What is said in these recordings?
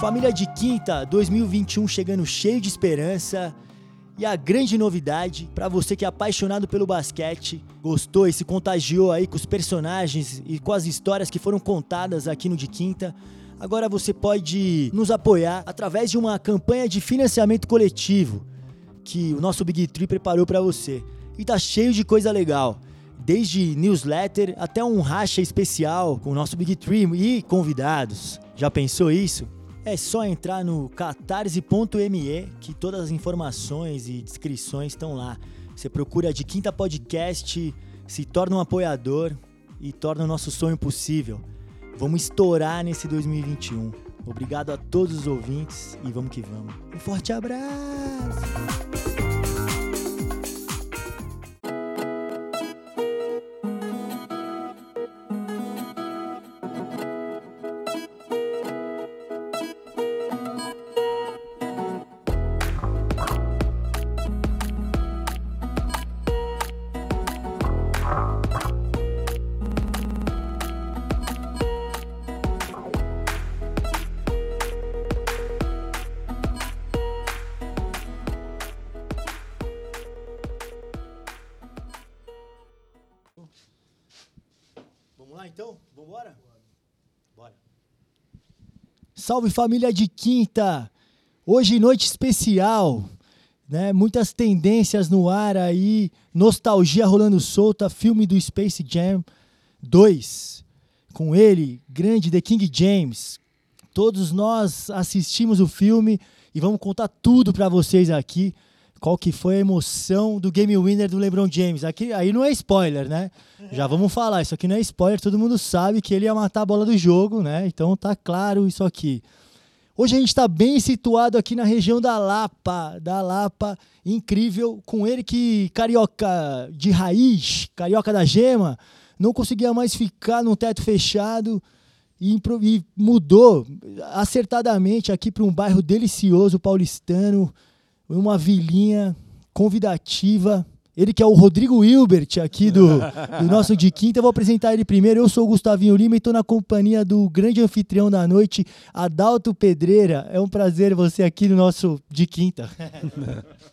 Família de Quinta 2021 chegando cheio de esperança. E a grande novidade, para você que é apaixonado pelo basquete, gostou e se contagiou aí com os personagens e com as histórias que foram contadas aqui no De Quinta, agora você pode nos apoiar através de uma campanha de financiamento coletivo que o nosso Big Tree preparou para você. E tá cheio de coisa legal. Desde newsletter até um racha especial com o nosso Big Tree e convidados. Já pensou isso? É só entrar no catarse.me que todas as informações e descrições estão lá. Você procura de Quinta Podcast, se torna um apoiador e torna o nosso sonho possível. Vamos estourar nesse 2021. Obrigado a todos os ouvintes e vamos que vamos. Um forte abraço! Então? Vambora? Bora. Salve família de quinta! Hoje noite especial, né? Muitas tendências no ar aí, nostalgia rolando solta, filme do Space Jam 2. Com ele, grande The King James. Todos nós assistimos o filme e vamos contar tudo para vocês aqui. Qual que foi a emoção do game winner do LeBron James? Aqui, aí não é spoiler, né? Já vamos falar, isso aqui não é spoiler, todo mundo sabe que ele ia matar a bola do jogo, né? Então tá claro isso aqui. Hoje a gente está bem situado aqui na região da Lapa, da Lapa, incrível, com ele que carioca de raiz, carioca da gema, não conseguia mais ficar num teto fechado e, e mudou acertadamente aqui para um bairro delicioso paulistano, uma vilinha convidativa. Ele que é o Rodrigo Hilbert aqui do, do nosso De Quinta. Eu vou apresentar ele primeiro. Eu sou o Gustavinho Lima e estou na companhia do grande anfitrião da noite, Adalto Pedreira. É um prazer você aqui no nosso De Quinta.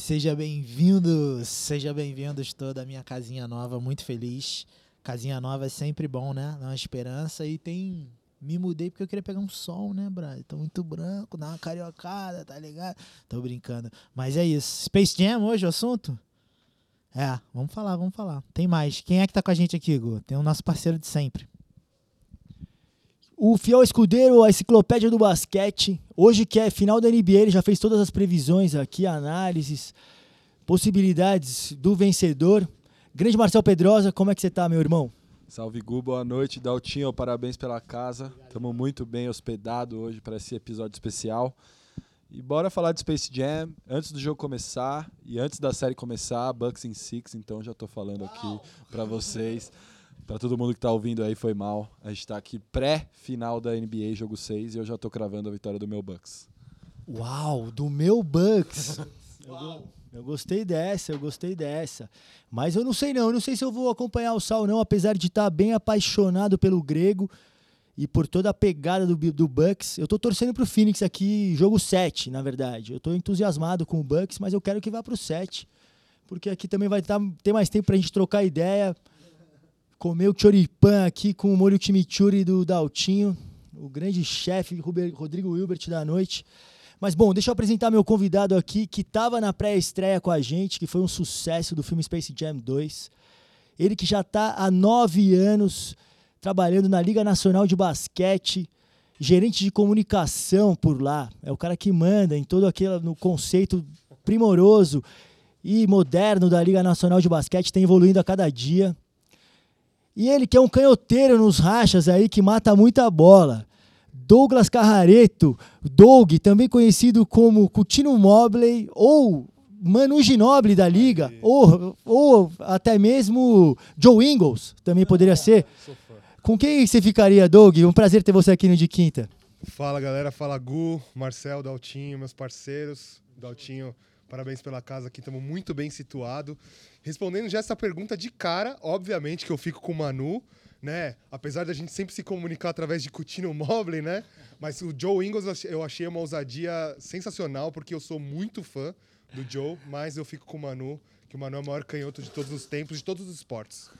Seja bem-vindo, seja bem-vindos toda a minha casinha nova, muito feliz. Casinha nova é sempre bom, né? Dá uma esperança e tem. Me mudei porque eu queria pegar um sol, né, brother? Tô muito branco, dá uma cariocada, tá ligado? Tô brincando. Mas é isso. Space Jam hoje o assunto? É, vamos falar, vamos falar. Tem mais. Quem é que tá com a gente aqui, Gu? Tem o nosso parceiro de sempre. O fiel escudeiro, a enciclopédia do basquete. Hoje que é final da NBA, ele já fez todas as previsões aqui, análises, possibilidades do vencedor. Grande Marcel Pedrosa, como é que você tá, meu irmão? Salve Gu, boa noite. Daltinho, parabéns pela casa. Estamos muito bem hospedados hoje para esse episódio especial. E bora falar de Space Jam antes do jogo começar e antes da série começar, Bucks in Six. Então já tô falando aqui para vocês, para todo mundo que tá ouvindo aí, foi mal. A gente tá aqui pré-final da NBA, jogo 6, e eu já tô cravando a vitória do meu Bucks. Uau, do meu Bucks. Go- eu gostei dessa, eu gostei dessa. Mas eu não sei não, eu não sei se eu vou acompanhar o Sal não, apesar de estar bem apaixonado pelo grego e por toda a pegada do, do Bucks. Eu tô torcendo pro Phoenix aqui, jogo 7, na verdade. Eu tô entusiasmado com o Bucks, mas eu quero que vá pro 7. Porque aqui também vai tá, ter mais tempo pra gente trocar ideia. Comer o choripan aqui com o molho chimichurri do Daltinho, o grande chefe Rodrigo Hilbert da noite. Mas bom, deixa eu apresentar meu convidado aqui, que estava na pré-estreia com a gente, que foi um sucesso do filme Space Jam 2. Ele que já está há nove anos trabalhando na Liga Nacional de Basquete, gerente de comunicação por lá. É o cara que manda em todo aquele no conceito primoroso e moderno da Liga Nacional de Basquete, tem evoluindo a cada dia. E ele que é um canhoteiro nos rachas aí, que mata muita bola. Douglas Carrareto, Doug, também conhecido como Coutinho Mobley ou Manu Ginobili da liga, ou, ou até mesmo Joe Ingles, também poderia ser. Com quem você ficaria, Doug? Um prazer ter você aqui no De Quinta. Fala galera, fala Gu, Marcel, Daltinho, meus parceiros. Daltinho, parabéns pela casa aqui, estamos muito bem situados. Respondendo já essa pergunta de cara, obviamente que eu fico com o Manu, né? Apesar da gente sempre se comunicar através de Coutinho Mobley, né? Mas o Joe Ingles eu achei- uma ousadia sensacional, porque eu sou muito fã do Joe, mas eu fico com o Manu, que o Manu é o maior canhoto de todos os tempos, de todos os esportes.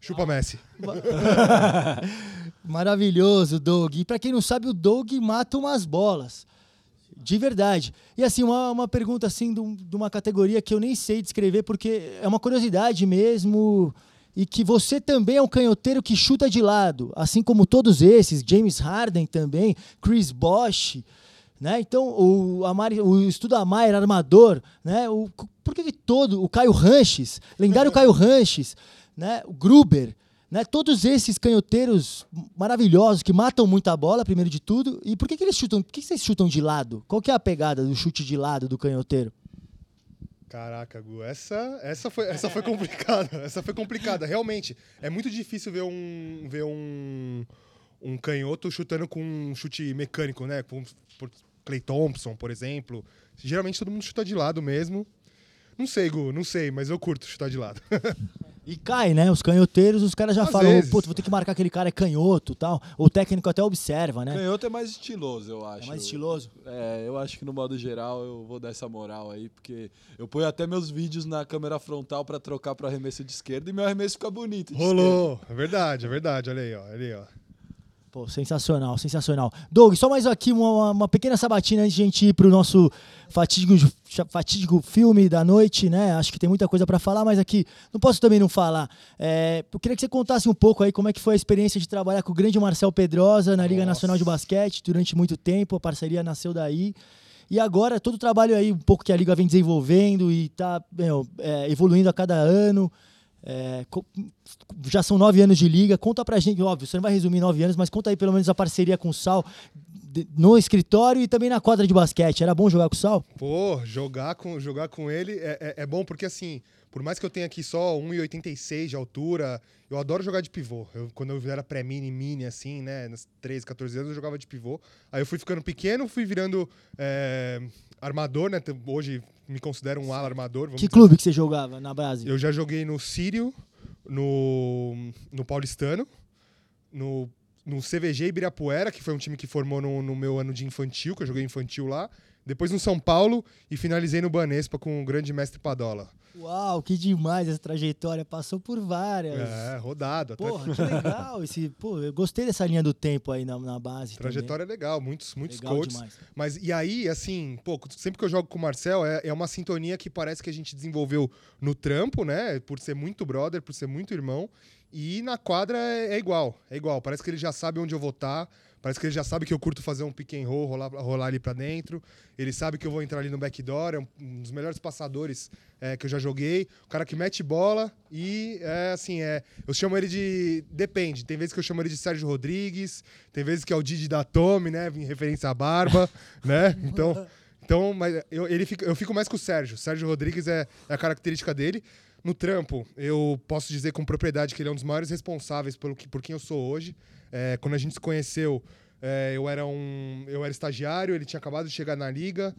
Chupa Messi. Maravilhoso, Doug. E pra quem não sabe, o Doug mata umas bolas. De verdade. E assim, uma, uma pergunta assim de uma categoria que eu nem sei descrever, porque é uma curiosidade mesmo. E que você também é um canhoteiro que chuta de lado, assim como todos esses, James Harden também, Chris Bosh, né? Então, o, Amari, o Estudo Amar era armador, né? O, por que, que todo, o Caio Ranches, lendário Caio Ranches, né? O Gruber, né? Todos esses canhoteiros maravilhosos que matam muita bola, primeiro de tudo. E por que, que eles chutam? Por que, que vocês chutam de lado? Qual que é a pegada do chute de lado do canhoteiro? Caraca, Gu, essa, essa, foi, essa foi complicada. Essa foi complicada. Realmente, é muito difícil ver um, ver um, um canhoto chutando com um chute mecânico, né? Com, por Clay Thompson, por exemplo. Geralmente todo mundo chuta de lado mesmo. Não sei, Gu, não sei, mas eu curto chutar de lado. E cai, né? Os canhoteiros, os caras já Às falam, vezes. pô, vou ter que marcar aquele cara é canhoto tal. O técnico até observa, né? Canhoto é mais estiloso, eu acho. É mais estiloso. É, eu acho que no modo geral eu vou dar essa moral aí, porque eu ponho até meus vídeos na câmera frontal pra trocar pro arremesso de esquerda e meu arremesso fica bonito. de Rolou. É verdade, é verdade. Olha aí, ó. Olha aí, ó. Pô, sensacional, sensacional. Doug, só mais aqui uma, uma pequena sabatina antes de a gente ir pro nosso fatídico, fatídico filme da noite, né? Acho que tem muita coisa para falar, mas aqui não posso também não falar. É, eu queria que você contasse um pouco aí como é que foi a experiência de trabalhar com o grande Marcel Pedrosa na Liga Nossa. Nacional de Basquete durante muito tempo, a parceria nasceu daí. E agora todo o trabalho aí, um pouco que a Liga vem desenvolvendo e tá meu, é, evoluindo a cada ano. É, já são nove anos de liga. Conta pra gente, óbvio, você não vai resumir nove anos, mas conta aí pelo menos a parceria com o Sal no escritório e também na quadra de basquete. Era bom jogar com o Sal? Pô, jogar com, jogar com ele é, é, é bom porque, assim, por mais que eu tenha aqui só 1,86 de altura, eu adoro jogar de pivô. Eu, quando eu era pré-mini, mini, assim, né, nos 13, 14 anos, eu jogava de pivô. Aí eu fui ficando pequeno, fui virando é, armador, né? Hoje me considero um ala armador. Que dizer clube que você jogava na base? Eu já joguei no Sírio, no, no Paulistano, no, no CVG Ibirapuera, que foi um time que formou no, no meu ano de infantil, que eu joguei infantil lá. Depois no São Paulo e finalizei no Banespa com o grande mestre Padola. Uau, que demais essa trajetória. Passou por várias. É, rodado. até- Porra, que legal. Esse, pô, eu gostei dessa linha do tempo aí na, na base. também. Trajetória legal, muitos, muitos legal coaches. demais. Mas e aí, assim, pô, sempre que eu jogo com o Marcel, é, é uma sintonia que parece que a gente desenvolveu no trampo, né? Por ser muito brother, por ser muito irmão. E na quadra é, é igual, é igual. Parece que ele já sabe onde eu vou estar. Parece que ele já sabe que eu curto fazer um pick and roll, rolar, rolar ali pra dentro. Ele sabe que eu vou entrar ali no backdoor, é um, um dos melhores passadores é, que eu já joguei. O cara que mete bola e, é assim, é, eu chamo ele de... Depende, tem vezes que eu chamo ele de Sérgio Rodrigues, tem vezes que é o Didi da Tome, né, em referência à barba, né? Então, então mas eu, ele fica, eu fico mais com o Sérgio. Sérgio Rodrigues é, é a característica dele. No trampo, eu posso dizer com propriedade que ele é um dos maiores responsáveis pelo que, por quem eu sou hoje. É, quando a gente se conheceu, é, eu, era um, eu era estagiário, ele tinha acabado de chegar na liga.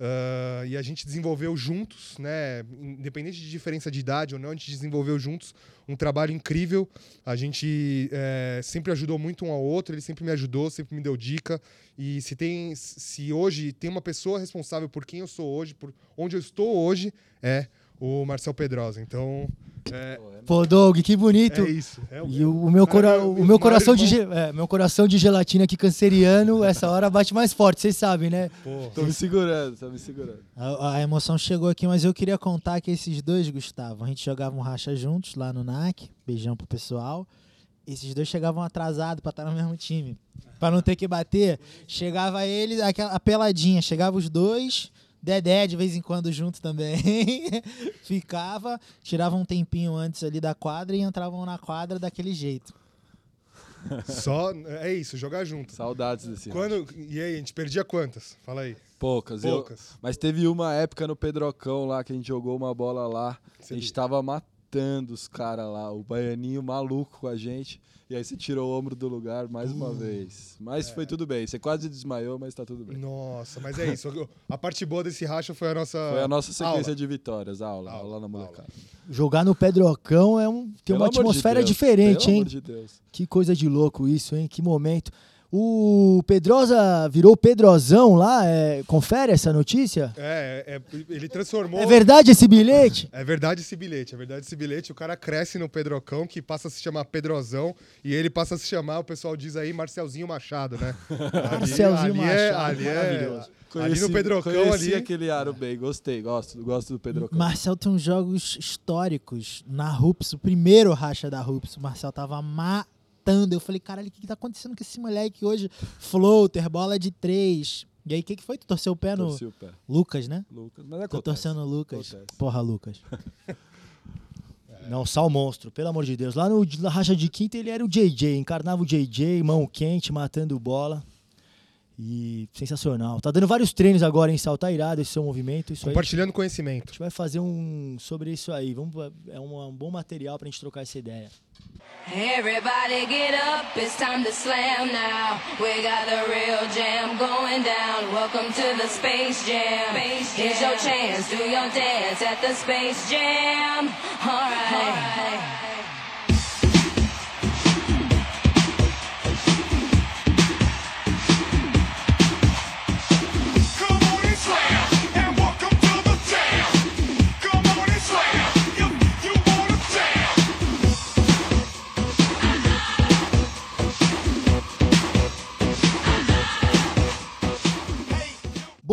Ah, e a gente desenvolveu juntos, né? Independente de diferença de idade ou não, a gente desenvolveu juntos um trabalho incrível. A gente é, sempre ajudou muito um ao outro, ele sempre me ajudou, sempre me deu dica. E se tem, se hoje tem uma pessoa responsável por quem eu sou hoje, por onde eu estou hoje, é o Marcel Pedrosa. Então, é, Pô, Doug, que bonito. é isso. É, E o, o meu, cora o meu coração de maiores ge- é, meu coração de gelatina aqui canceriano, essa hora bate mais forte, vocês sabem, né? Pô, Tô me segurando, tô me segurando. A, a emoção chegou aqui, mas eu queria contar que esses dois, Gustavo, a gente jogava um racha juntos lá no NAC, beijão pro pessoal. Esses dois chegavam atrasados pra estar no mesmo time. Pra não ter que bater, chegava ele, aquela peladinha, chegava os dois, Dedé de vez em quando junto também. Ficava, tirava um tempinho antes ali da quadra e entravam na quadra daquele jeito. só é isso, jogar junto. Saudades desse. Quando, e aí, a gente perdia quantas? Fala aí. Poucas. eu- Poucas. mas teve uma época no Pedrocão lá que a gente jogou uma bola lá. Você a gente tava matando os caras lá, o baianinho maluco com a gente. E aí você tirou o ombro do lugar mais uma vez. Mas foi tudo bem. Você quase desmaiou, mas tá tudo bem. Nossa, mas é isso. A parte boa desse racha foi a nossa. Foi a nossa sequência aula. de vitórias, aula, Aula, aula, na molecada. Jogar no Pedrocão é um, tem Pelo uma de atmosfera Deus, diferente, pelo hein? de. Que coisa de louco isso, hein? Que momento. O Pedrosa virou Pedrozão lá. é, confere essa notícia? É, é, ele transformou. É verdade esse bilhete? É verdade esse bilhete, é verdade esse bilhete. O cara cresce no Pedrocão, que passa a se chamar Pedrozão, e ele passa a se chamar, o pessoal diz aí, Marcelzinho Machado, né? Ali- Marcelzinho ali é- Machado, ali é- maravilhoso. ali no Pedrocão, conheci ali. aquele aro bem, gostei, gosto, gosto do Pedrocão. Marcel tem uns jogos históricos na Rups, o primeiro racha da Rups. O Marcel tava matando. Eu falei, caralho, o que, que tá acontecendo com esse moleque hoje? Floater, bola de três. E aí, o que, que foi? Tu torceu o pé no. Torci o pé. Lucas, né? Lucas, mas Tô acontece. torcendo o Lucas. Acontece. Porra, Lucas. Não, Sal Monstro, pelo amor de Deus. Lá no Racha de Quinta ele era o JJ, encarnava o JJ, mão quente, matando bola. E sensacional. Tá dando vários treinos agora em Sal, tá irado esse seu movimento. Isso aí. A Compartilhando conhecimento. gente vai fazer um sobre isso aí. Vamos, é um, um bom material pra gente trocar essa ideia. Everybody get up, it's time to slam now. We got the real jam going down. Welcome to the Space Jam. Here's your chance, do your dance at the Space Jam. Alright. Come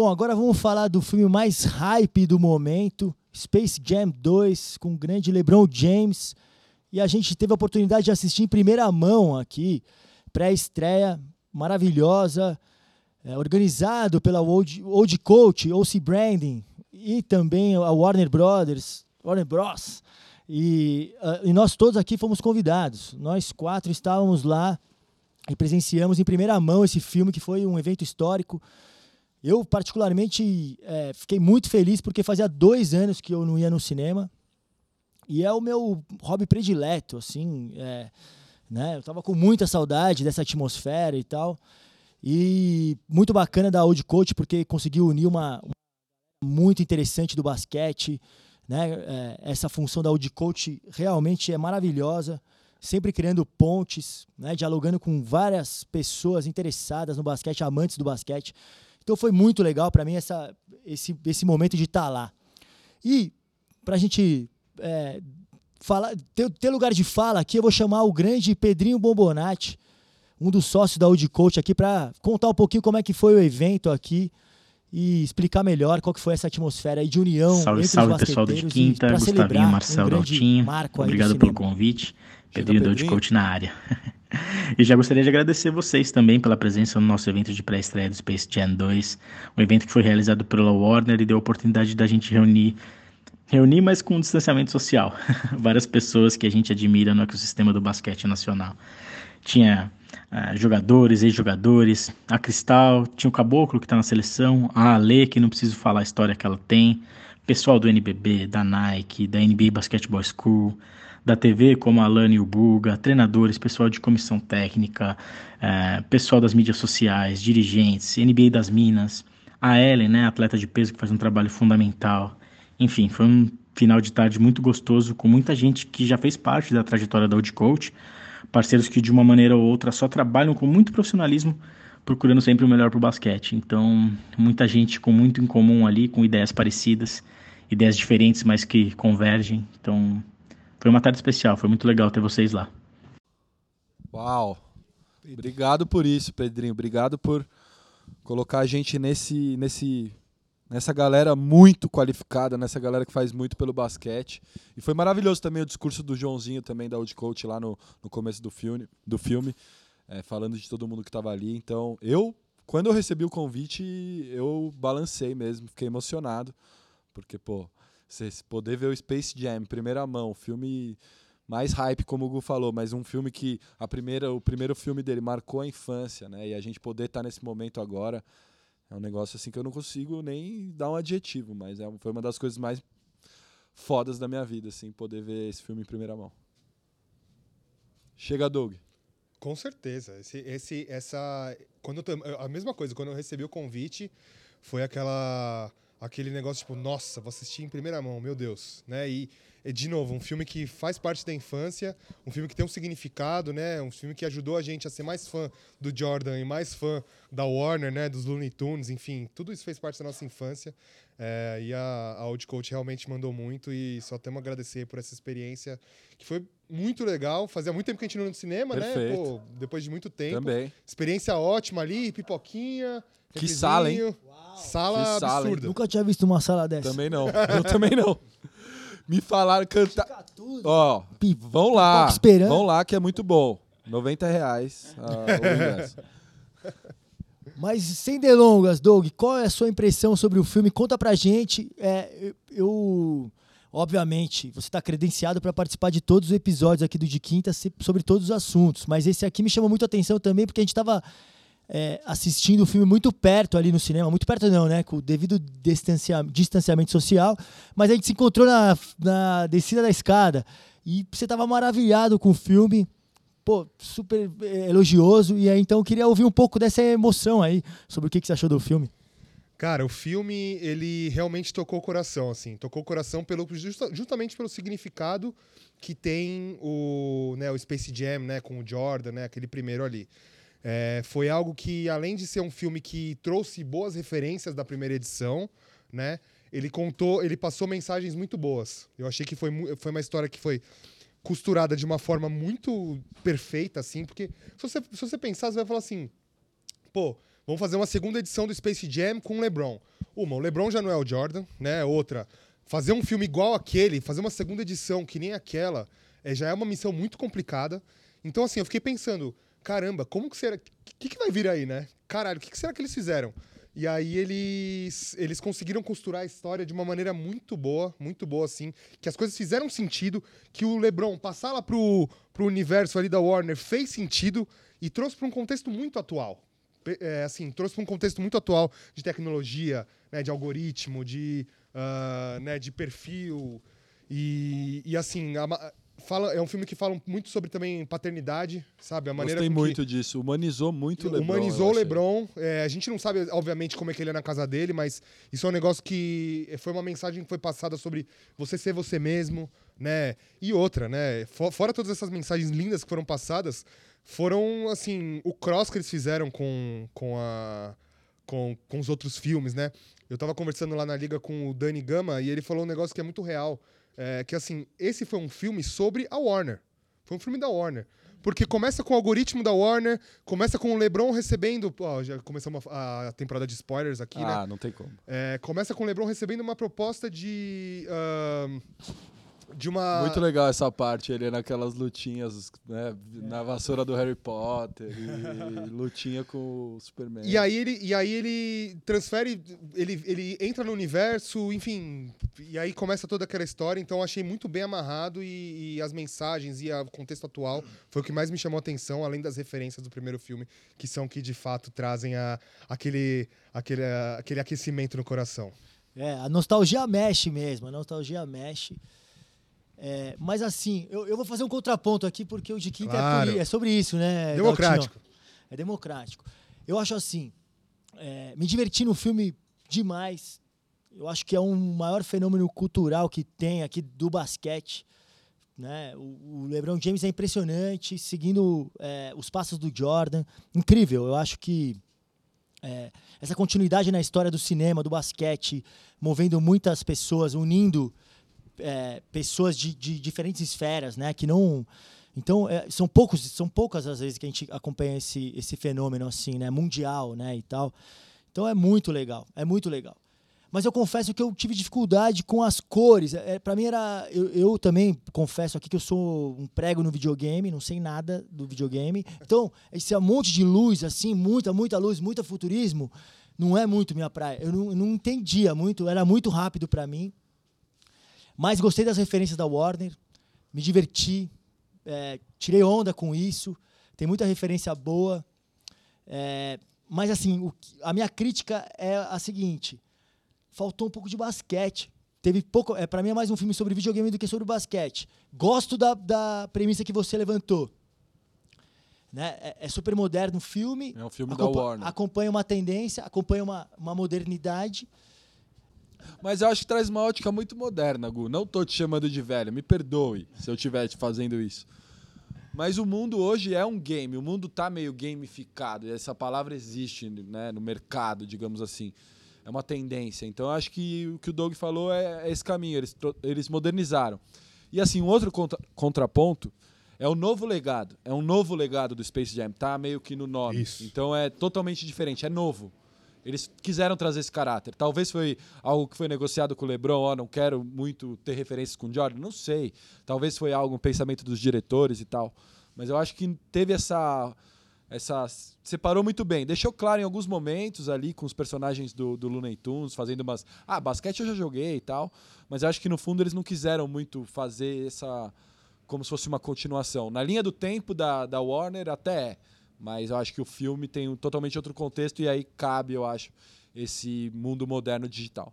Bom, agora vamos falar do filme mais hype do momento, Space Jam 2, com o grande LeBron James. E a gente teve a oportunidade de assistir em primeira mão aqui, pré-estreia maravilhosa, é, organizado pela Old, Old Coach, OC Branding e também a Warner Brothers, Warner Bros. E, ah, e nós todos aqui fomos convidados. Nós quatro estávamos lá e presenciamos em primeira mão esse filme, que foi um evento histórico. Eu, particularmente, eh, fiquei muito feliz porque fazia dois anos que eu não ia no cinema. E é o meu hobby predileto, assim. é, né? Eu tava com muita saudade dessa atmosfera e tal. E muito bacana da Old Coach porque conseguiu unir uma, uma muito interessante do basquete. Né? É, essa função da Old Coach realmente é maravilhosa. Sempre criando pontes, né? dialogando com várias pessoas interessadas no basquete, amantes do basquete. Então foi muito legal para mim essa, esse, esse momento de estar lá. E para a gente é, falar, ter, ter lugar de fala aqui, eu vou chamar o grande Pedrinho Bombonati, um dos sócios da Audi Coach aqui, para contar um pouquinho como é que foi o evento aqui e explicar melhor qual que foi essa atmosfera aí de união Salve, entre salve os pessoal do de Quinta, Gustavinho celebrar Marcel um Daltinho. Obrigado pelo convite. Pedrinho do Pedrinho. Coach na área. e já gostaria de agradecer vocês também pela presença no nosso evento de pré-estreia do Space Jam 2, um evento que foi realizado pela Warner e deu a oportunidade da gente reunir reunir, mas com um distanciamento social. Várias pessoas que a gente admira no ecossistema do basquete nacional. Tinha ah, jogadores, ex-jogadores, a Cristal, tinha o Caboclo que está na seleção, a Ale, que não preciso falar a história que ela tem, pessoal do NBB, da Nike, da NBA Basketball School, da TV como a Alane e o Buga, treinadores, pessoal de comissão técnica, eh, pessoal das mídias sociais, dirigentes, NBA das Minas, a Ellen, né, atleta de peso que faz um trabalho fundamental. Enfim, foi um final de tarde muito gostoso, com muita gente que já fez parte da trajetória da Old Coach, parceiros que de uma maneira ou outra só trabalham com muito profissionalismo, procurando sempre o melhor para o basquete. Então, muita gente com muito em comum ali, com ideias parecidas, ideias diferentes, mas que convergem. Então, foi uma tarde especial, foi muito legal ter vocês lá. Uau! Obrigado por isso, Pedrinho. Obrigado por colocar a gente nesse, nesse, nessa galera muito qualificada, nessa galera que faz muito pelo basquete. E foi maravilhoso também o discurso do Joãozinho também da Old Coach lá no, no começo do filme, do filme é, falando de todo mundo que estava ali. Então, eu, quando eu recebi o convite, eu balancei mesmo, fiquei emocionado, porque pô, você poder ver o Space Jam primeira mão, filme mais hype, como o Gu falou, mas um filme que a primeira, o primeiro filme dele marcou a infância, né? E a gente poder estar nesse momento agora é um negócio assim que eu não consigo nem dar um adjetivo, mas é, foi uma das coisas mais fodas da minha vida, assim, poder ver esse filme em primeira mão. Chega, Doug. Com certeza. Esse, esse, essa, quando eu a mesma coisa, quando eu recebi o convite, foi aquela, aquele negócio tipo, nossa, vou assistir em primeira mão, meu Deus, né? E, de novo, um filme que faz parte da infância, um filme que tem um significado, né? Um filme que ajudou a gente a ser mais fã do Jordan e mais fã da Warner, né? Dos Looney Tunes, enfim, tudo isso fez parte da nossa infância. É, e a, a Old Coach realmente mandou muito e só temos a agradecer por essa experiência que foi muito legal. Fazia muito tempo que a gente não ia no cinema, né? Perfeito. Pô, depois de muito tempo. Também. Experiência ótima ali, pipoquinha. Que sala, hein? Sala Que sala, hein? absurda. Nunca tinha visto uma sala dessa. Também não. Eu também não. Me falaram cantar. Ó, vão lá. esperando. Vão lá que é muito bom. 90 reais ah. Mas sem delongas, Doug, qual é a sua impressão sobre o filme? Conta pra gente. É, eu, obviamente, você está credenciado para participar de todos os episódios aqui do De Quinta sobre todos os assuntos, mas esse aqui me chamou muito a atenção também porque a gente estava assistindo o filme muito perto ali no cinema, muito perto não, né? Com o devido distancia- distanciamento social, mas a gente se encontrou na, na descida da escada e você estava maravilhado com o filme pô, super eh, elogioso. E aí, então, eu queria ouvir um pouco dessa emoção aí, sobre o que, que você achou do filme. Cara, o filme, ele realmente tocou o coração, assim. Tocou o coração pelo, justa- justamente pelo significado que tem o, né, o Space Jam, né, com o Jordan, né, aquele primeiro ali. É, foi algo que, além de ser um filme que trouxe boas referências da primeira edição, né, ele contou, ele passou mensagens muito boas. Eu achei que foi, foi uma história que foi costurada de uma forma muito perfeita, assim, porque se você, se você pensar, você vai falar assim, pô, vamos fazer uma segunda edição do Space Jam com o LeBron. Uma, o LeBron já não é o Jordan, né? Outra, fazer um filme igual aquele, fazer uma segunda edição que nem aquela, é, já é uma missão muito complicada. Então, assim, eu fiquei pensando, caramba, como que será? O que, que vai vir aí, né? Caralho, o que, que será que eles fizeram? E aí eles, eles conseguiram costurar a história de uma maneira muito boa, muito boa, assim, que as coisas fizeram sentido, que o LeBron passar lá pro, pro universo ali da Warner fez sentido e trouxe para um contexto muito atual. É, assim, trouxe para um contexto muito atual de tecnologia, né, de algoritmo, de, ah, né, de perfil. E, e assim, a fala, é um filme que fala muito sobre também paternidade, sabe? A maneira Gostei muito disso. Humanizou muito o LeBron. Humanizou o. LeBron. É, a gente não sabe, obviamente, como é que ele é na casa dele, mas isso é um negócio que foi uma mensagem que foi passada sobre você ser você mesmo, né? E outra, né? Fo- Fora todas essas mensagens lindas que foram passadas, foram, assim, o cross que eles fizeram com, com, a, com, com os outros filmes, né? Eu tava conversando lá na liga com o Dani Gama e ele falou um negócio que é muito real. É, que, assim, esse foi um filme sobre a Warner. Foi um filme da Warner. Porque começa com o algoritmo da Warner, começa com o LeBron recebendo. Ó, já começamos a, a temporada de spoilers aqui, né? Ah, não tem como. É, começa com o LeBron recebendo uma proposta de. ahn, de uma. Muito legal essa parte, ele naquelas lutinhas, né? Na vassoura do Harry Potter e lutinha com o Superman. E aí ele, e aí ele transfere, ele, ele entra no universo, enfim, e aí começa toda aquela história. Então eu achei muito bem amarrado e, e as mensagens e o contexto atual foi o que mais me chamou a atenção, além das referências do primeiro filme, que são que de fato trazem a, aquele, aquele, aquele aquecimento no coração. É, a nostalgia mexe mesmo, a nostalgia mexe. É, mas assim, eu, eu vou fazer um contraponto aqui, porque o de quinta é, Claro. i- é sobre isso, né? Democrático. É democrático. Eu acho assim, é, me diverti no filme demais. Eu acho que é um maior fenômeno cultural que tem aqui do basquete. Né? O, o LeBron James é impressionante, seguindo é, os passos do Jordan. Incrível, eu acho que é, essa continuidade na história do cinema, do basquete, movendo muitas pessoas, unindo é, pessoas de, de diferentes esferas, né? Que não. Então, é, são poucos, são poucas as vezes que a gente acompanha esse, esse fenômeno assim, né? Mundial, né? E tal. Então é muito legal, é muito legal. Mas eu confesso que eu tive dificuldade com as cores. É, para mim era. Eu, eu também confesso aqui que eu sou um prego no videogame, não sei nada do videogame. Então, esse monte de luz, assim, muita, muita luz, muito futurismo, não é muito minha praia. Eu não, não entendia muito, era muito rápido para mim. Mas gostei das referências da Warner, me diverti, é, tirei onda com isso, tem muita referência boa. É, mas assim, o a minha crítica é a seguinte: faltou um pouco de basquete. teve pouco. É, para mim é mais um filme sobre videogame do que sobre basquete. Gosto da, da premissa que você levantou. Né? É, é super moderno o filme. É um filme da acompa- Warner. Acompanha uma tendência, acompanha uma, uma modernidade. Mas eu acho que traz uma ótica muito moderna, Gu. Não tô te chamando de velho, me perdoe se eu estiver te fazendo isso. Mas o mundo hoje é um game, o mundo tá meio gamificado, e essa palavra existe né, no mercado, digamos assim. É uma tendência. Então eu acho que o que o Doug falou é, é esse caminho, eles, eles modernizaram. E assim, um outro contra- contraponto é o novo legado. É um novo legado do Space Jam, tá meio que no nome. Isso. Então é totalmente diferente, é novo. Eles quiseram trazer esse caráter. Talvez foi algo que foi negociado com o LeBron, ó, não quero muito ter referências com o Jordan, não sei. Talvez foi algo, um pensamento dos diretores e tal. Mas eu acho que teve essa essa separou muito bem. Deixou claro em alguns momentos ali com os personagens do, do Looney Tunes fazendo umas, ah, basquete eu já joguei e tal, mas eu acho que no fundo eles não quiseram muito fazer essa como se fosse uma continuação. Na linha do tempo da, da Warner até é, mas eu acho que o filme tem um totalmente outro contexto e aí cabe, eu acho, esse mundo moderno digital.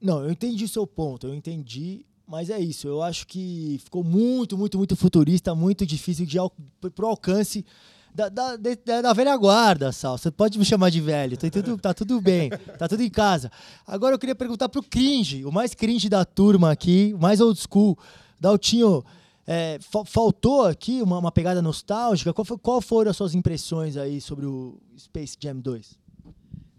Não, eu entendi seu ponto, eu entendi, mas é isso. Eu acho que ficou muito, muito, muito futurista, muito difícil de al pro alcance da, da, da, da velha guarda, Sal. Você pode me chamar de velho, tá tudo, tá tudo bem, tá tudo em casa. Agora eu queria perguntar pro cringe, o mais cringe da turma aqui, o mais old school, Daltinho. É, fa- faltou aqui uma, uma pegada nostálgica? Qual, foi- qual foram as suas impressões aí sobre o Space Jam 2?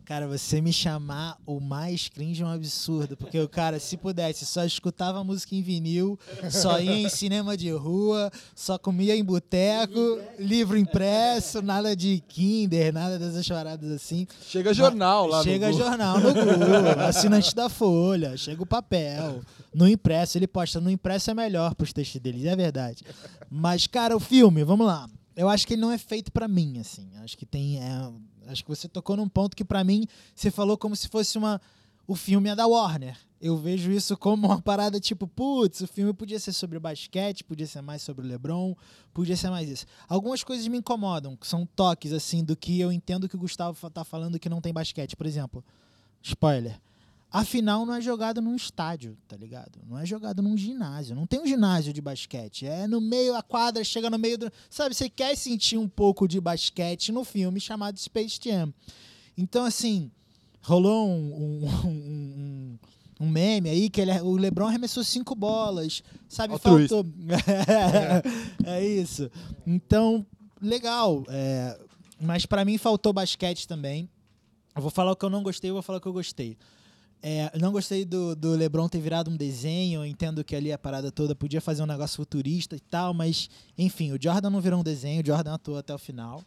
Cara, você me chamar o mais cringe é um absurdo, porque o cara, se pudesse, só escutava música em vinil, só ia em cinema de rua, só comia em boteco, livro impresso, nada de Kinder, nada dessas choradas assim. Chega jornal lá Chega no jornal no Google, assinante da Folha, chega o papel. No impresso, ele posta no impresso é melhor pros textos dele, é verdade. Mas, cara, o filme, vamos lá. Eu acho que ele não é feito pra mim, assim. Acho que tem. é, acho que você tocou num ponto que, pra mim, você falou como se fosse uma. O filme é da Warner. Eu vejo isso como uma parada tipo, putz, o filme podia ser sobre basquete, podia ser mais sobre o LeBron, podia ser mais isso. Algumas coisas me incomodam, que são toques, assim, do que eu entendo que o Gustavo tá falando que não tem basquete. Por exemplo, spoiler. A final não é jogado num estádio, tá ligado? Não é jogado num ginásio. Não tem um ginásio de basquete. É no meio, a quadra chega no meio do. Sabe, você quer sentir um pouco de basquete no filme chamado Space Jam. Então, assim, rolou um, um, um- um meme aí que ele, o Lebron arremessou cinco bolas, sabe? Altruísta. Faltou. é isso. Então, legal. é, mas pra mim faltou basquete também. Eu vou falar o que eu não gostei, eu vou falar o que eu gostei. É, não gostei do, do LeBron ter virado um desenho. Entendo que ali a parada toda podia fazer um negócio futurista e tal, mas enfim, o Jordan não virou um desenho, o Jordan atuou até o final.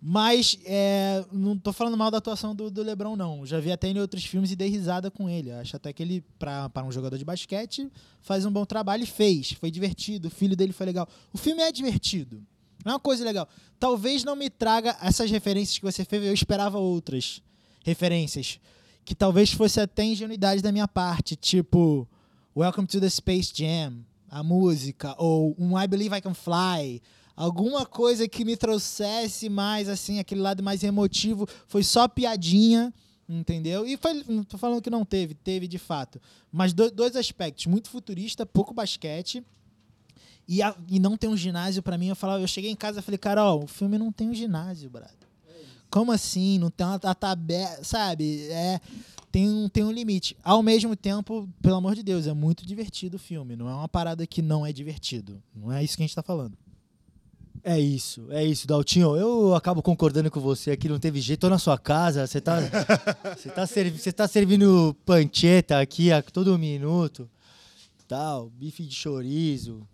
Mas é, não tô falando mal da atuação do, do LeBron, não. Já vi até em outros filmes e dei risada com ele. Acho até que ele, pra um jogador de basquete, faz um bom trabalho e fez. Foi divertido, o filho dele foi legal. O filme é divertido. É uma coisa legal. Talvez não me traga essas referências que você fez, eu esperava outras referências. Que talvez fosse até ingenuidade da minha parte, tipo Welcome to the Space Jam, a música, ou um I Believe I Can Fly, alguma coisa que me trouxesse mais assim, aquele lado mais emotivo, foi só piadinha, entendeu? E foi, não tô falando que não teve, teve de fato. Mas do- dois aspectos, muito futurista, pouco basquete. E, a- e não tem um ginásio pra mim, eu falava, eu cheguei em casa e falei, Carol, o filme não tem um ginásio, brother. Como assim? Não tem uma tabela, sabe? É, tem, um, tem um limite. Ao mesmo tempo, pelo amor de Deus, é muito divertido o filme. Não é uma parada que não é divertido. Não é isso que a gente tá falando. É isso, é isso, Daltinho. Eu acabo concordando com você aqui, não teve jeito. Tô na sua casa, você tá, você tá, servi você tá servindo pancheta aqui a todo minuto, tal, bife de chorizo.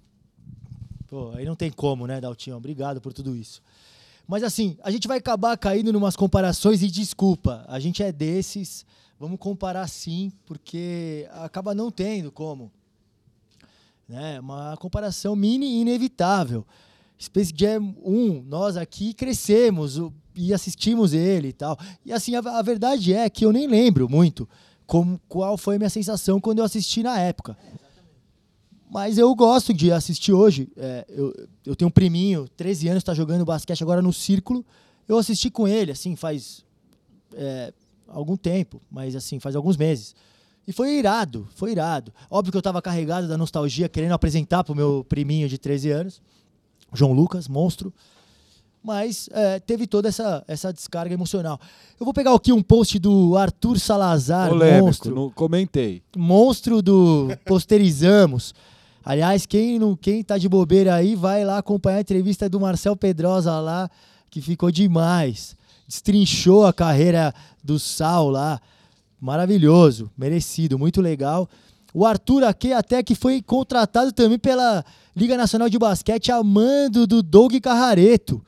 Pô, aí não tem como, né, Daltinho? Obrigado por tudo isso. Mas assim, a gente vai acabar caindo em umas comparações e desculpa, a gente é desses, vamos comparar sim, porque acaba não tendo como. Né? Uma comparação mini inevitável. Space Jam 1, nós aqui crescemos e assistimos ele e tal. E assim, a, a verdade é que eu nem lembro muito como, qual foi a minha sensação quando eu assisti na época. Mas eu gosto de assistir hoje. É, eu, eu tenho um priminho, 13 anos, está jogando basquete agora no Círculo. Eu assisti com ele, assim, faz é, algum tempo, mas assim, faz alguns meses. E foi irado, foi irado. Óbvio que eu tava carregado da nostalgia, querendo apresentar pro meu priminho de 13 anos, João Lucas, monstro. Mas é, teve toda essa, essa descarga emocional. Eu vou pegar aqui um post do Arthur Salazar, Polêmico, monstro não comentei. monstro do Posterizamos. Aliás, quem não, quem tá de bobeira aí, vai lá acompanhar a entrevista do Marcel Pedrosa lá, que ficou demais. Destrinchou a carreira do Sal lá. Maravilhoso, merecido, muito legal. O Arthur aqui até que foi contratado também pela Liga Nacional de Basquete, amando do Doug Carrareto.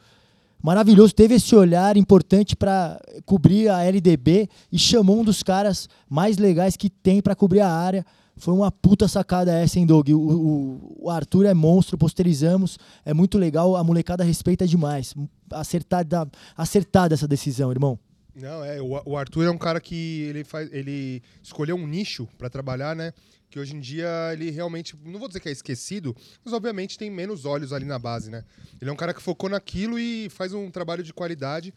Maravilhoso, teve esse olhar importante para cobrir a LDB e chamou um dos caras mais legais que tem para cobrir a área. Foi uma puta sacada essa, hein, Doug? O, o- o Arthur é monstro, posterizamos, é muito legal, a molecada respeita demais. Acertada, acertada essa decisão, irmão. Não, é. O, o Arthur é um cara que ele faz. Ele escolheu um nicho pra trabalhar, né? Que hoje em dia ele realmente. Não vou dizer que é esquecido, mas obviamente tem menos olhos ali na base, né? Ele é um cara que focou naquilo e faz um trabalho de qualidade.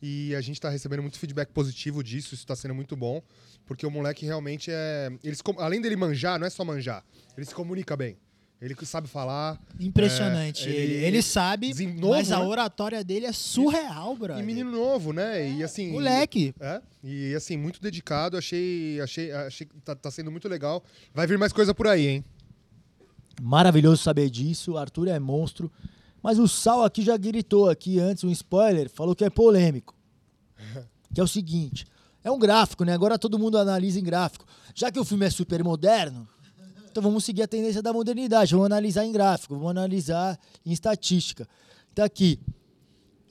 E a gente tá recebendo muito feedback positivo disso, isso tá sendo muito bom. Porque o moleque realmente é. Ele se com- além dele manjar, não é só manjar. Ele se comunica bem. Ele sabe falar. Impressionante. É, ele, ele- ele sabe, novo, mas a né? oratória dele é surreal, brother. E menino novo, né? E assim. Moleque. É, e assim, muito dedicado, achei, achei, achei que tá, tá sendo muito legal. Vai vir mais coisa por aí, hein? Maravilhoso saber disso. O Arthur é monstro. Mas o Sal aqui já gritou aqui antes, um spoiler, falou que é polêmico. Que é o seguinte: é um gráfico, né? Agora todo mundo analisa em gráfico. Já que o filme é super moderno, então vamos seguir a tendência da modernidade. Vamos analisar em gráfico, vamos analisar em estatística. Tá aqui.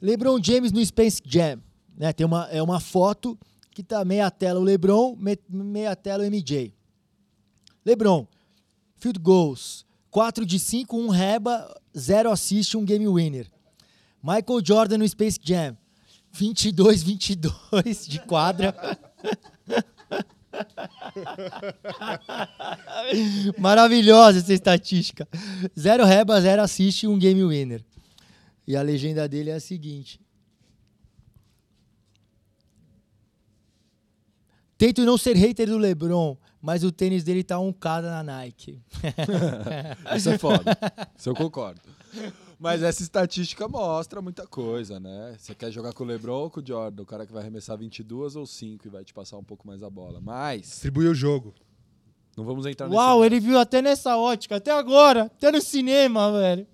LeBron James no Space Jam. Né? Tem uma, é uma foto que tá meia tela o LeBron, me- meia tela o MJ. LeBron, field goals. 4 de 5, 1 reba, 0 assist, 1 game winner. Michael Jordan no Space Jam. 22, 22 de quadra. Maravilhosa essa estatística. 0 reba, 0 assist, 1 game winner. E a legenda dele é a seguinte. Tento não ser hater do LeBron, mas o tênis dele tá um cara na Nike. Isso é foda. Isso eu concordo. Mas essa estatística mostra muita coisa, né? Você quer jogar com o LeBron ou com o Jordan? O cara que vai arremessar 22 ou 5 e vai te passar um pouco mais a bola. Mas Distribui o jogo. não vamos entrar nesse Uau, ele viu até nessa ótica, até agora, até no cinema, velho.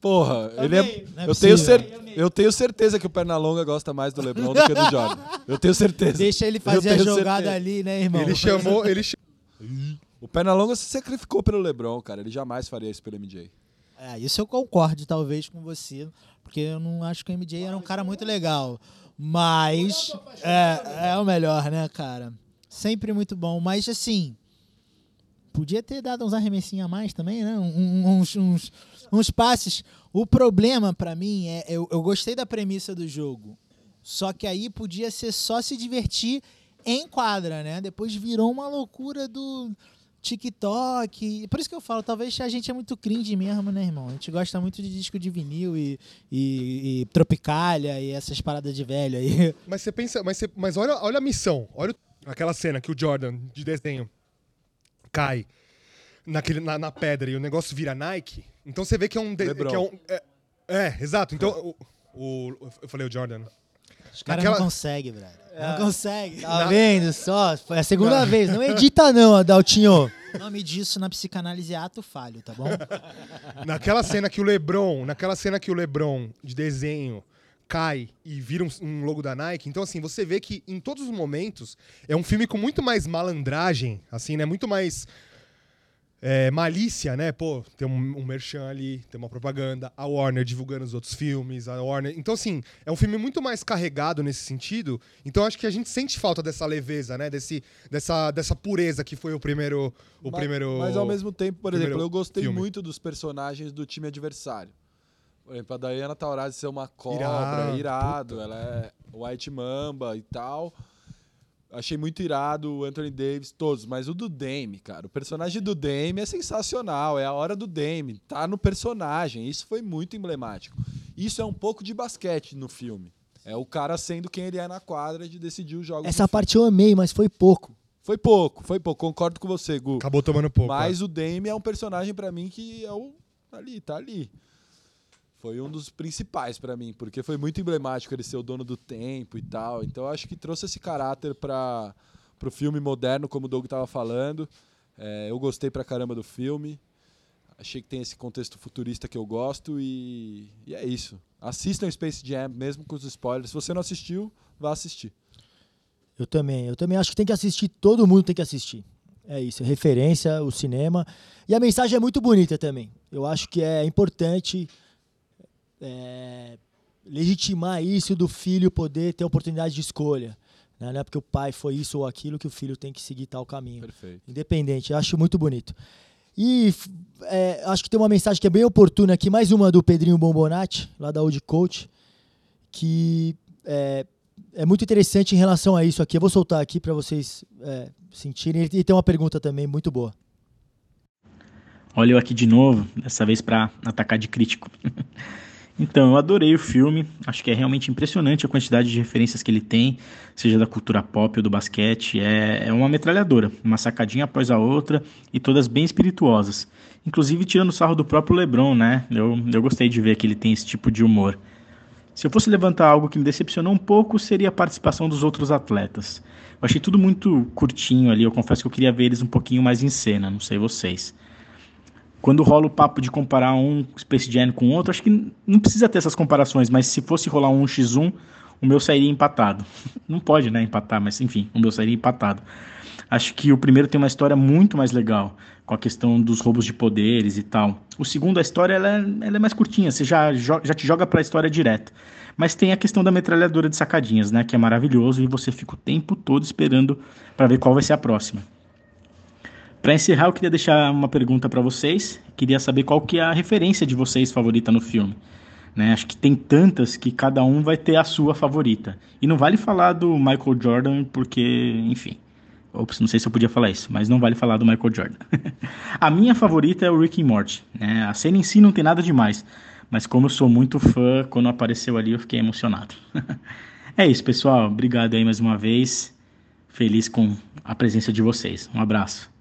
Porra, ele é. É eu, tenho cer... eu tenho certeza que o Pernalonga gosta mais do LeBron do que do Jordan. Eu tenho certeza. Deixa ele fazer a jogada certeza. ali, né, irmão? Ele chamou. Ele ch- O Pernalonga se sacrificou pelo LeBron, cara. Ele jamais faria isso pelo MJ. É, isso eu concordo, talvez, com você, porque eu não acho que o MJ era um cara muito legal. Mas é, é o melhor, né, cara? Sempre muito bom. Mas assim, podia ter dado uns arremessinhos a mais também, né? Uns, uns, uns passes. O problema pra mim é, eu, eu gostei da premissa do jogo. Só que aí podia ser só se divertir em quadra, né? Depois virou uma loucura do TikTok. Por isso que eu falo, talvez a gente é muito cringe mesmo, né, irmão? A gente gosta muito de disco de vinil e, e, e Tropicália e essas paradas de velho aí. Mas você pensa. Mas, você- mas olha, olha a missão. Olha aquela cena que o Jordan, de desenho, cai naquele, na, na pedra e o negócio vira Nike. Então você vê que é um. de- que é, um é, é, exato. Então. O, o- eu falei o Jordan. Os caras Naquela- não conseguem, velho. Não conseguem. Tá vendo só? Foi a segunda vez. Não edita não, Adaltinho. O nome disso na psicanálise é ato falho, tá bom? Naquela cena que o LeBron, naquela cena que o LeBron de desenho cai e vira um, um logo da Nike. Então assim, você vê que em todos os momentos é um filme com muito mais malandragem, assim, né? Muito mais é, malícia, né? Pô, tem um, um merchan ali, tem uma propaganda, a Warner divulgando os outros filmes, a Warner. Então assim, é um filme muito mais carregado nesse sentido. Então acho que a gente sente falta dessa leveza, né? Desse, dessa, dessa pureza que foi o primeiro, o mas, primeiro. mas ao mesmo tempo, por exemplo, eu gostei filme. muito dos personagens do time adversário. Por exemplo, a Diana Taurasi ser uma cobra, Irado, irado, ela é White Mamba e tal. Achei muito irado o Anthony Davis, todos, mas o do Dame, cara, o personagem do Dame é sensacional, é a hora do Dame, tá no personagem, isso foi muito emblemático. Isso é um pouco de basquete no filme. É o cara sendo quem ele é na quadra de decidir os jogos. Essa parte eu amei, mas foi pouco. Foi pouco, foi pouco. Concordo com você, Gu. Acabou tomando pouco. Mas o Dame é um personagem pra mim que é o ali, tá ali. Foi um dos principais pra mim, porque foi muito emblemático ele ser o dono do tempo e tal. Então acho que trouxe esse caráter para pro filme moderno, como o Doug tava falando. É, eu gostei pra caramba do filme. Achei que tem esse contexto futurista que eu gosto e, e é isso. Assistam Space Jam, mesmo com os spoilers. Se você não assistiu, vá assistir. Eu também. Eu também acho que tem que assistir, todo mundo tem que assistir. É isso, referência, o cinema. E a mensagem é muito bonita também. Eu acho que é importante é, legitimar isso do filho poder ter oportunidade de escolha. né? Não é porque o pai foi isso ou aquilo que o filho tem que seguir tal caminho. Perfeito. Independente, eu acho muito bonito. E é, acho que tem uma mensagem que é bem oportuna aqui, mais uma do Pedrinho Bombonati, lá da Old Coach, que é, é muito interessante em relação a isso aqui. Eu vou soltar aqui para vocês é, sentirem. E tem uma pergunta também muito boa. Olha eu aqui de novo, dessa vez para atacar de crítico. então, eu adorei o filme, acho que é realmente impressionante a quantidade de referências que ele tem, seja da cultura pop ou do basquete. É, é uma metralhadora, uma sacadinha após a outra e todas bem espirituosas. Inclusive tirando sarro do próprio LeBron, né? Eu, eu gostei de ver que ele tem esse tipo de humor. Se eu fosse levantar algo que me decepcionou um pouco, seria a participação dos outros atletas. Eu achei tudo muito curtinho ali, eu confesso que eu queria ver eles um pouquinho mais em cena, não sei vocês quando rola o papo de comparar um Space Jam com outro, acho que não precisa ter essas comparações, mas se fosse rolar um x1, o meu sairia empatado. Não pode, né, empatar, mas enfim, o meu sairia empatado. Acho que o primeiro tem uma história muito mais legal, com a questão dos roubos de poderes e tal. O segundo, a história ela é, ela é mais curtinha, você já, já te joga pra história direto. Mas tem a questão da metralhadora de sacadinhas, né, que é maravilhoso e você fica o tempo todo esperando para ver qual vai ser a próxima. Para encerrar, eu queria deixar uma pergunta para vocês. Queria saber qual que é a referência de vocês favorita no filme. Né? Acho que tem tantas que cada um vai ter a sua favorita. E não vale falar do Michael Jordan porque, enfim. Ops, não sei se eu podia falar isso, mas não vale falar do Michael Jordan. a minha favorita é o Rick and Morty. Né? A cena em si não tem nada demais, mas como eu sou muito fã, quando apareceu ali eu fiquei emocionado. é isso, pessoal. Obrigado aí mais uma vez. Feliz com a presença de vocês. Um abraço.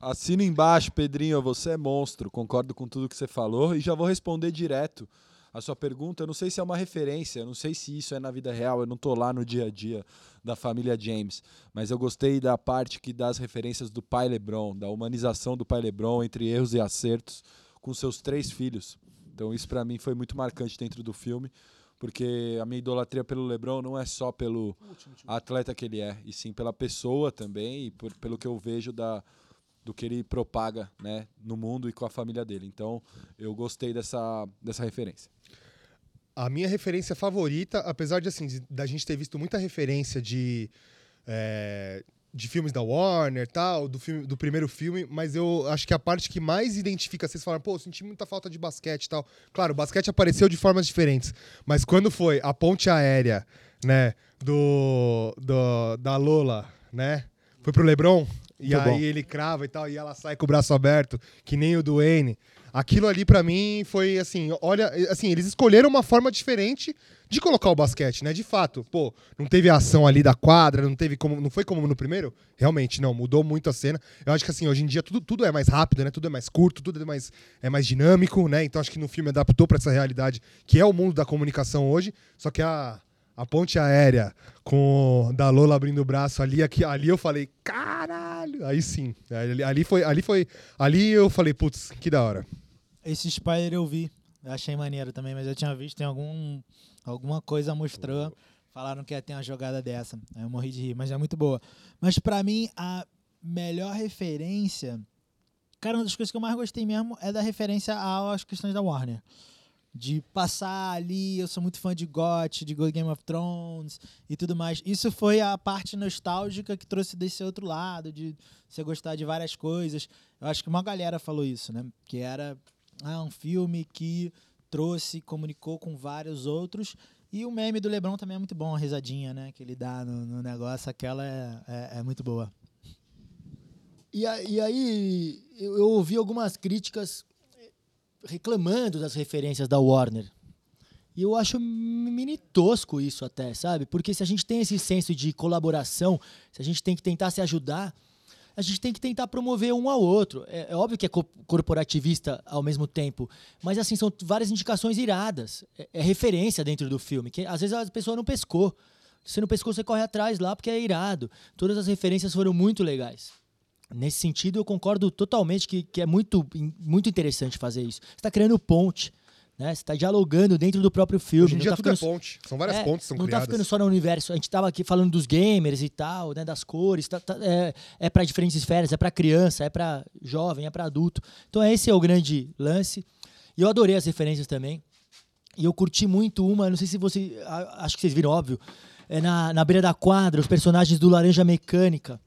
Assina embaixo, Pedrinho, você é monstro. Concordo com tudo que você falou e já vou responder direto a sua pergunta. Eu não sei se é uma referência, eu não sei se isso é na vida real, eu não tô lá no dia a dia da família James, mas eu gostei da parte que dá as referências do pai LeBron, da humanização do pai LeBron entre erros e acertos com seus três filhos. Então isso pra mim foi muito marcante dentro do filme, porque a minha idolatria pelo LeBron não é só pelo atleta que ele é, e sim pela pessoa também e por- pelo que eu vejo da do que ele propaga né, no mundo e com a família dele. Então, eu gostei dessa, dessa referência. A minha referência favorita, apesar de assim, da gente ter visto muita referência de, é, de filmes da Warner tal, do, filme, do primeiro filme, mas eu acho que a parte que mais identifica, vocês falaram, pô, eu senti muita falta de basquete tal. Claro, o basquete apareceu de formas diferentes, mas quando foi a ponte aérea, né, do, do da Lola, né, foi pro LeBron, e Muito aí bom. ele crava e tal, e ela sai com o braço aberto, que nem o do Wayne. Aquilo ali pra mim foi assim, olha, assim, eles escolheram uma forma diferente de colocar o basquete, né? De fato, pô, não teve a ação ali da quadra, não teve como, não foi como no primeiro? Realmente não, mudou muito a cena. Eu acho que assim, hoje em dia tudo, tudo é mais rápido, né? Tudo é mais curto, tudo é mais é mais dinâmico, né? Então acho que no filme adaptou pra essa realidade que é o mundo da comunicação hoje, só que a a ponte aérea com da Lola abrindo o braço ali, aqui, ali eu falei, caralho! Aí sim. Ali, ali foi, ali foi, ali eu falei, putz, que da hora. Esse spoiler eu vi. Eu achei maneiro também, mas eu tinha visto em algum, alguma coisa mostrou. Falaram que ia ter uma jogada dessa. Aí eu morri de rir, mas é muito boa. Mas pra mim, a melhor referência. Cara, uma das coisas que eu mais gostei mesmo é da referência às questões da Warner. De passar ali, eu sou muito fã de GOT, de Game of Thrones e tudo mais. Isso foi a parte nostálgica que trouxe desse outro lado, de você gostar de várias coisas. Eu acho que uma galera falou isso, né? Que era ah, um filme que trouxe, comunicou com vários outros. E o meme do Lebron também é muito bom, a risadinha, né? Que ele dá no, no negócio, aquela é, é, é muito boa. E, a- e aí eu ouvi algumas críticas reclamando das referências da Warner. E eu acho mini tosco isso até, sabe? Porque se a gente tem esse senso de colaboração, se a gente tem que tentar se ajudar, a gente tem que tentar promover um ao outro. É, é óbvio que é co- corporativista ao mesmo tempo, mas assim, são várias indicações iradas. É, é referência dentro do filme, que às vezes a pessoa não pescou. Se não pescou, você corre atrás lá porque é irado. Todas as referências foram muito legais. Nesse sentido, eu concordo totalmente que, que é muito, muito interessante fazer isso. Você está criando ponte, né? Você está dialogando dentro do próprio filme. Hoje em não dia tá tudo é ficando- ponte. São várias é, pontes que são não criadas. tá ficando só no universo. A gente tava aqui falando dos gamers e tal, né, das cores. tá- tá- é é para diferentes esferas, é para criança, é para jovem, é para adulto. Então esse é o grande lance. E eu adorei as referências também. E eu curti muito uma, não sei se você. Acho que vocês viram, óbvio. É na, na beira da quadra, os personagens do Laranja Mecânica.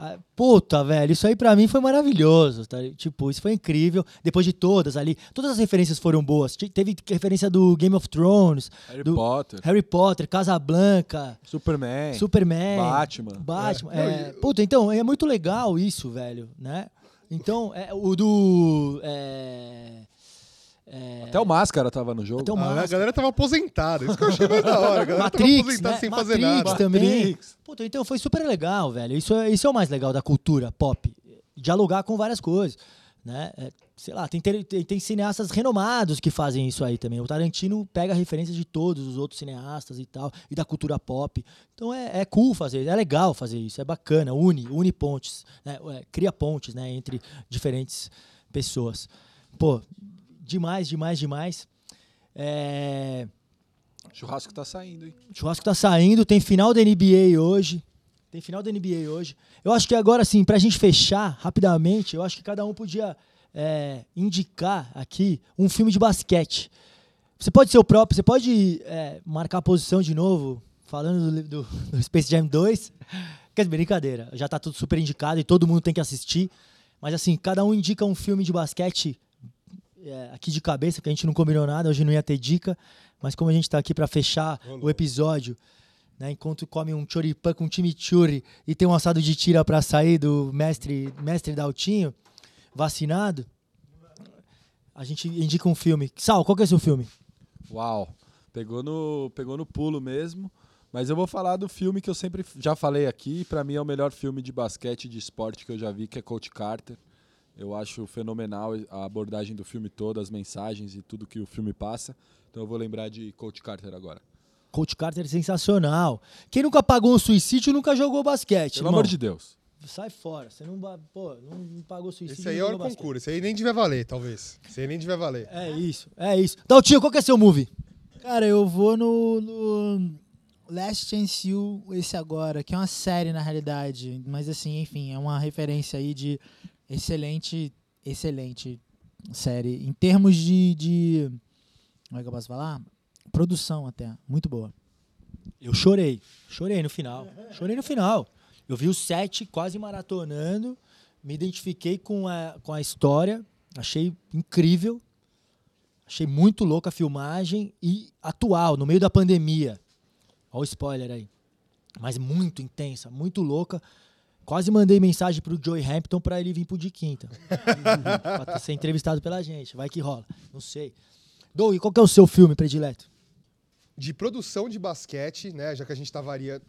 Ah, Puta, velho, isso aí pra mim foi maravilhoso, tá? Tipo, isso foi incrível. Depois de todas ali, todas as referências foram boas. Te- Teve referência do Game of Thrones, Harry do Potter, Harry Potter, Casablanca, Superman, Superman, Batman. Batman. É. é. Puta, então, é muito legal isso, velho, né? Então, é, o do... é, é, Até o Máscara tava no jogo. Até o Ah, a galera tava aposentada. Isso que eu achei mais da hora. A galera Matrix, tava aposentada né? sem Matrix fazer nada. também. Matrix. Puta, então foi super legal, velho. Isso é, isso é o mais legal da cultura pop. Dialogar com várias coisas, né? É, sei lá, tem, tem, tem cineastas renomados que fazem isso aí também. O Tarantino pega referências de todos os outros cineastas e tal, e da cultura pop. Então é, é cool fazer, é legal fazer isso, é bacana, une, une pontes, né? É, cria pontes, né? Entre diferentes pessoas. Pô, demais, demais, demais. É... Churrasco tá saindo, hein? Churrasco tá saindo, tem final da NBA hoje. Tem final da NBA hoje. Eu acho que agora, assim, pra gente fechar rapidamente, eu acho que cada um podia é, indicar aqui um filme de basquete. Você pode ser o próprio, você pode é, marcar a posição de novo, falando do, do- do Space Jam 2. Quer dizer, brincadeira, já tá tudo super indicado e todo mundo tem que assistir. Mas assim, cada um indica um filme de basquete é, aqui de cabeça, que a gente não combinou nada, hoje não ia ter dica. Mas como a gente tá aqui pra fechar o episódio, né, enquanto come um choripan com chimichurri e tem um assado de tira pra sair do mestre, mestre Daltinho, vacinado, a gente indica um filme. Sal, qual que é o seu filme? Uau. Pegou no, pegou no pulo mesmo. Mas eu vou falar do filme que eu sempre já falei aqui. Pra mim é o melhor filme de basquete e de esporte que eu já vi, que é Coach Carter. Eu acho fenomenal a abordagem do filme todo, as mensagens e tudo que o filme passa. Então eu vou lembrar de Coach Carter agora. Coach Carter é sensacional. Quem nunca pagou um suicídio nunca jogou basquete. Pelo irmão. amor de Deus. Sai fora. Você não, pô, não pagou suicídio. Esse aí é o concurso. Esse aí nem devia valer, talvez. Esse aí nem devia valer. É isso, é isso. Daltinho, qual que é seu movie? Cara, eu vou no, no Last Chance You, esse agora, que é uma série na realidade. Mas assim, enfim, é uma referência aí de excelente, excelente série. Em termos de, de. Como é que eu posso falar? Produção até. Muito boa. Eu chorei. Chorei no final. Chorei no final. Eu vi o set quase maratonando. Me identifiquei com a, com a história. Achei incrível. Achei muito louca a filmagem e atual, no meio da pandemia. Olha o spoiler aí. Mas muito intensa, muito louca. Quase mandei mensagem pro Joey Hampton pra ele vir pro de quinta. pra ser entrevistado pela gente. Vai que rola. Não sei. Doug, qual que é o seu filme predileto? de produção de basquete, né? Já que a gente tá varia...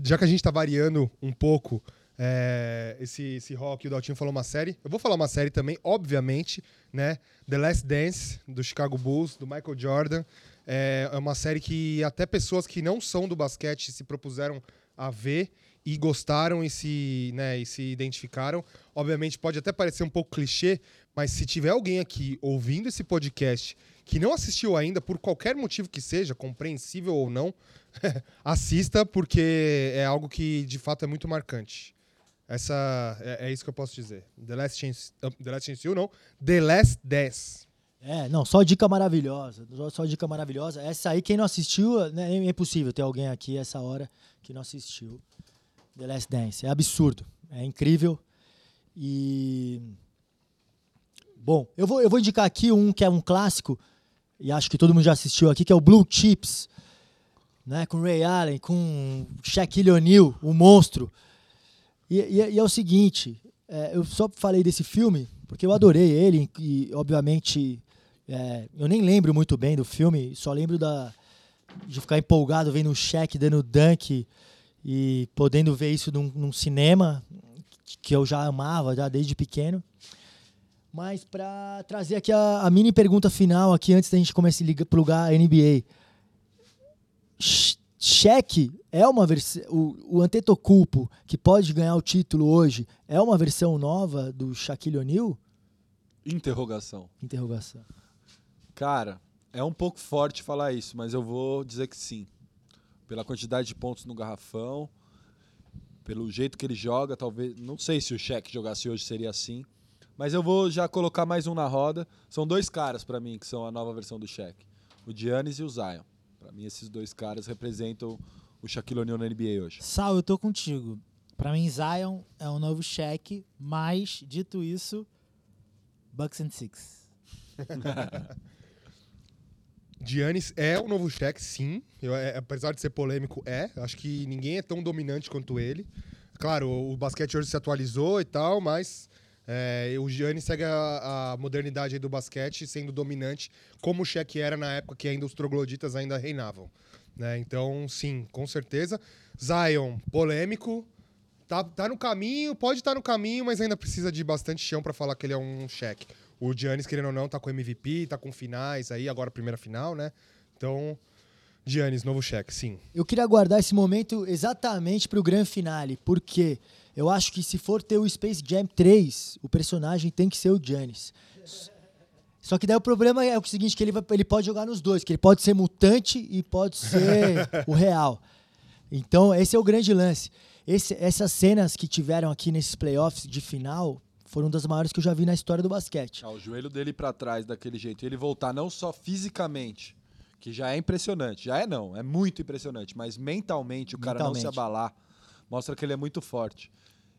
já que a gente tá variando um pouco é, esse, esse rock, o Daltinho falou uma série. Eu vou falar uma série também, obviamente, né? The Last Dance do Chicago Bulls, do Michael Jordan. É, é uma série que até pessoas que não são do basquete se propuseram a ver e gostaram e se, né, e se identificaram. Obviamente pode até parecer um pouco clichê, mas se tiver alguém aqui ouvindo esse podcast que não assistiu ainda, por qualquer motivo que seja, compreensível ou não, assista, porque é algo que de fato é muito marcante. Essa é, é isso que eu posso dizer. The Last Chance, uh, The Last Chance You, não. The Last Dance. É, não, só dica maravilhosa. Só dica maravilhosa. Essa aí, quem não assistiu, né, é impossível ter alguém aqui essa hora que não assistiu. The Last Dance. É absurdo. É incrível. E. Bom, eu vou, eu vou indicar aqui um que é um clássico, e acho que todo mundo já assistiu aqui, que é o Blue Chips. Né, com Ray Allen, com Shaquille O'Neal, o monstro. E, e e é o seguinte, é, eu só falei desse filme porque eu adorei ele e, obviamente, É, eu nem lembro muito bem do filme, só lembro da, de ficar empolgado vendo o Shaq dando dunk e podendo ver isso num, num cinema que eu já amava já desde pequeno. Mas para trazer aqui a, a mini pergunta final aqui antes da gente começar a ligar, plugar a NBA. Shaq é uma versão o, o Antetokounmpo que pode ganhar o título hoje é uma versão nova do Shaquille O'Neal? Interrogação. Interrogação. Cara, é um pouco forte falar isso, mas eu vou dizer que sim. Pela quantidade de pontos no garrafão, pelo jeito que ele joga, talvez. Não sei se o Shaq jogasse hoje seria assim. Mas eu vou já colocar mais um na roda. São dois caras pra mim que são a nova versão do Shaq: o Giannis e o Zion. Pra mim, esses dois caras representam o Shaquille O'Neal na NBA hoje. Sal, eu tô contigo. Pra mim, Zion é o novo Shaq, mas, dito isso, Bucks and Six. Giannis é o novo Shaq, sim. Eu- é- apesar de ser polêmico, é. Acho que ninguém é tão dominante quanto ele. Claro, o, basquete hoje se atualizou e tal, mas é, o Giannis segue a, a modernidade do basquete sendo dominante, como o Shaq era na época que ainda os trogloditas ainda reinavam. né? Então, sim, com certeza. Zion, polêmico. Tá, tá no caminho, pode estar no caminho, mas ainda precisa de bastante chão pra falar que ele é um Shaq. O Giannis, querendo ou não, tá com MVP, tá com finais aí, agora a primeira final, né? Então, Giannis, novo Shaq, sim. Eu queria guardar esse momento exatamente pro grande finale, porque eu acho que se for ter o Space Jam 3, o personagem tem que ser o Giannis. Só que daí o problema é o seguinte, que ele, vai- ele pode jogar nos dois, que ele pode ser mutante e pode ser o real. Então, esse é o grande lance. Esse- essas cenas que tiveram aqui nesses playoffs de final foram das maiores que eu já vi na história do basquete. Ah, o joelho dele pra trás daquele jeito, e ele voltar não só fisicamente, que já é impressionante, já é não, é muito impressionante, mas mentalmente o cara não se Mentalmente. abalar, mostra que ele é muito forte.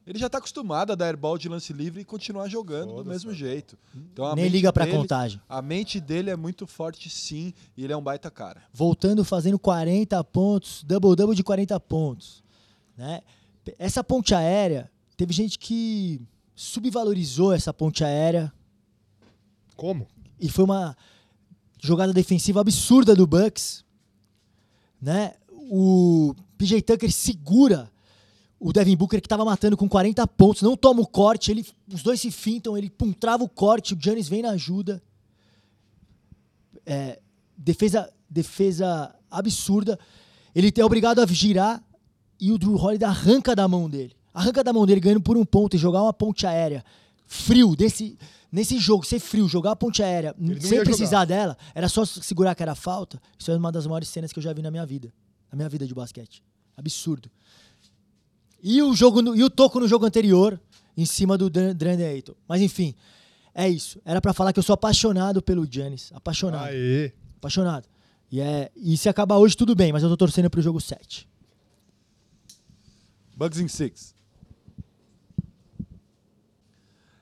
Ele já tá acostumado a dar airball de lance livre e continuar jogando do Foda-se, mesmo mano. jeito. Então, a Nem liga pra dele- contagem. A mente dele é muito forte sim, e ele é um baita cara. voltando fazendo 40 pontos, double-double de 40 pontos. Né? Essa ponte aérea, teve gente que subvalorizou essa ponte aérea Como? e foi uma jogada defensiva absurda do Bucks. Né? O PJ Tucker segura o Devin Booker que estava matando com 40 pontos, não toma o corte, ele, os dois se fintam, ele pum, trava o corte, o Giannis vem na ajuda. É, defesa, defesa absurda. Ele é obrigado a girar e o Drew Holiday arranca da mão dele. Arranca da mão dele ganhando por um ponto e jogar uma ponte aérea. Frio, desse, nesse jogo, ser frio, jogar a ponte aérea sem precisar dela, era só segurar que era falta. Isso é uma das maiores cenas que eu já vi na minha vida. Na minha vida de basquete. Absurdo. E o jogo no- e o toco no jogo anterior em cima do Drandon Ayton. Mas enfim, é isso. Era pra falar que eu sou apaixonado pelo Giannis, apaixonado, Aê. apaixonado. E é, e se acabar hoje tudo bem, mas eu tô torcendo pro jogo 7. Bugs in Six.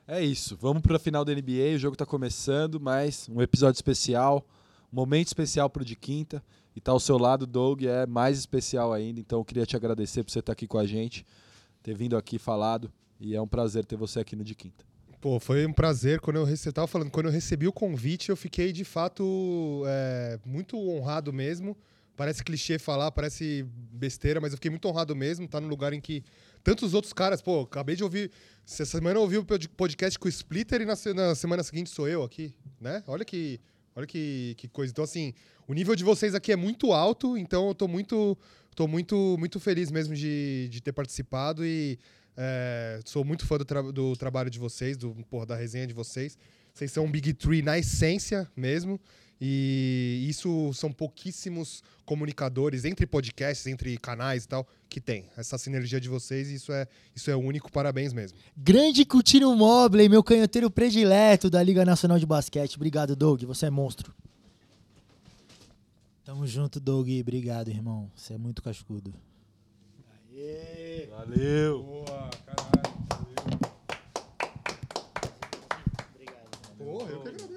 É isso. Vamos para a final da NBA. O jogo tá começando, mas um episódio especial, um momento especial pro de quinta. E tá ao seu lado, Doug, é mais especial ainda. Então eu queria te agradecer por você estar aqui com a gente, ter vindo aqui falado. E é um prazer ter você aqui no de quinta. Pô, foi um prazer. Quando eu, rece- eu tava falando, quando eu recebi o convite, eu fiquei de fato é, muito honrado mesmo. Parece clichê falar, parece besteira, mas eu fiquei muito honrado mesmo. Tá no lugar em que tantos outros caras, pô, acabei de ouvir. Essa semana eu ouvi o pod- podcast com o Splitter e na, na semana seguinte sou eu aqui, né? Olha que, olha que, que coisa. Então, assim, o nível de vocês aqui é muito alto, então eu tô muito, tô muito, muito feliz mesmo de, de ter participado e é, sou muito fã do, tra- do trabalho de vocês, do, porra, da resenha de vocês. Vocês são um Big Tree na essência mesmo. E isso são pouquíssimos comunicadores entre podcasts, entre canais e tal, que tem. Essa sinergia de vocês, isso é, isso é único. Parabéns mesmo. Grande Coutinho Mobley, meu canhoteiro predileto da Liga Nacional de Basquete. Obrigado, Doug, você é monstro. Tamo junto, Doug. Obrigado, irmão. Você é muito cascudo. Valeu! Boa, caralho. Porra,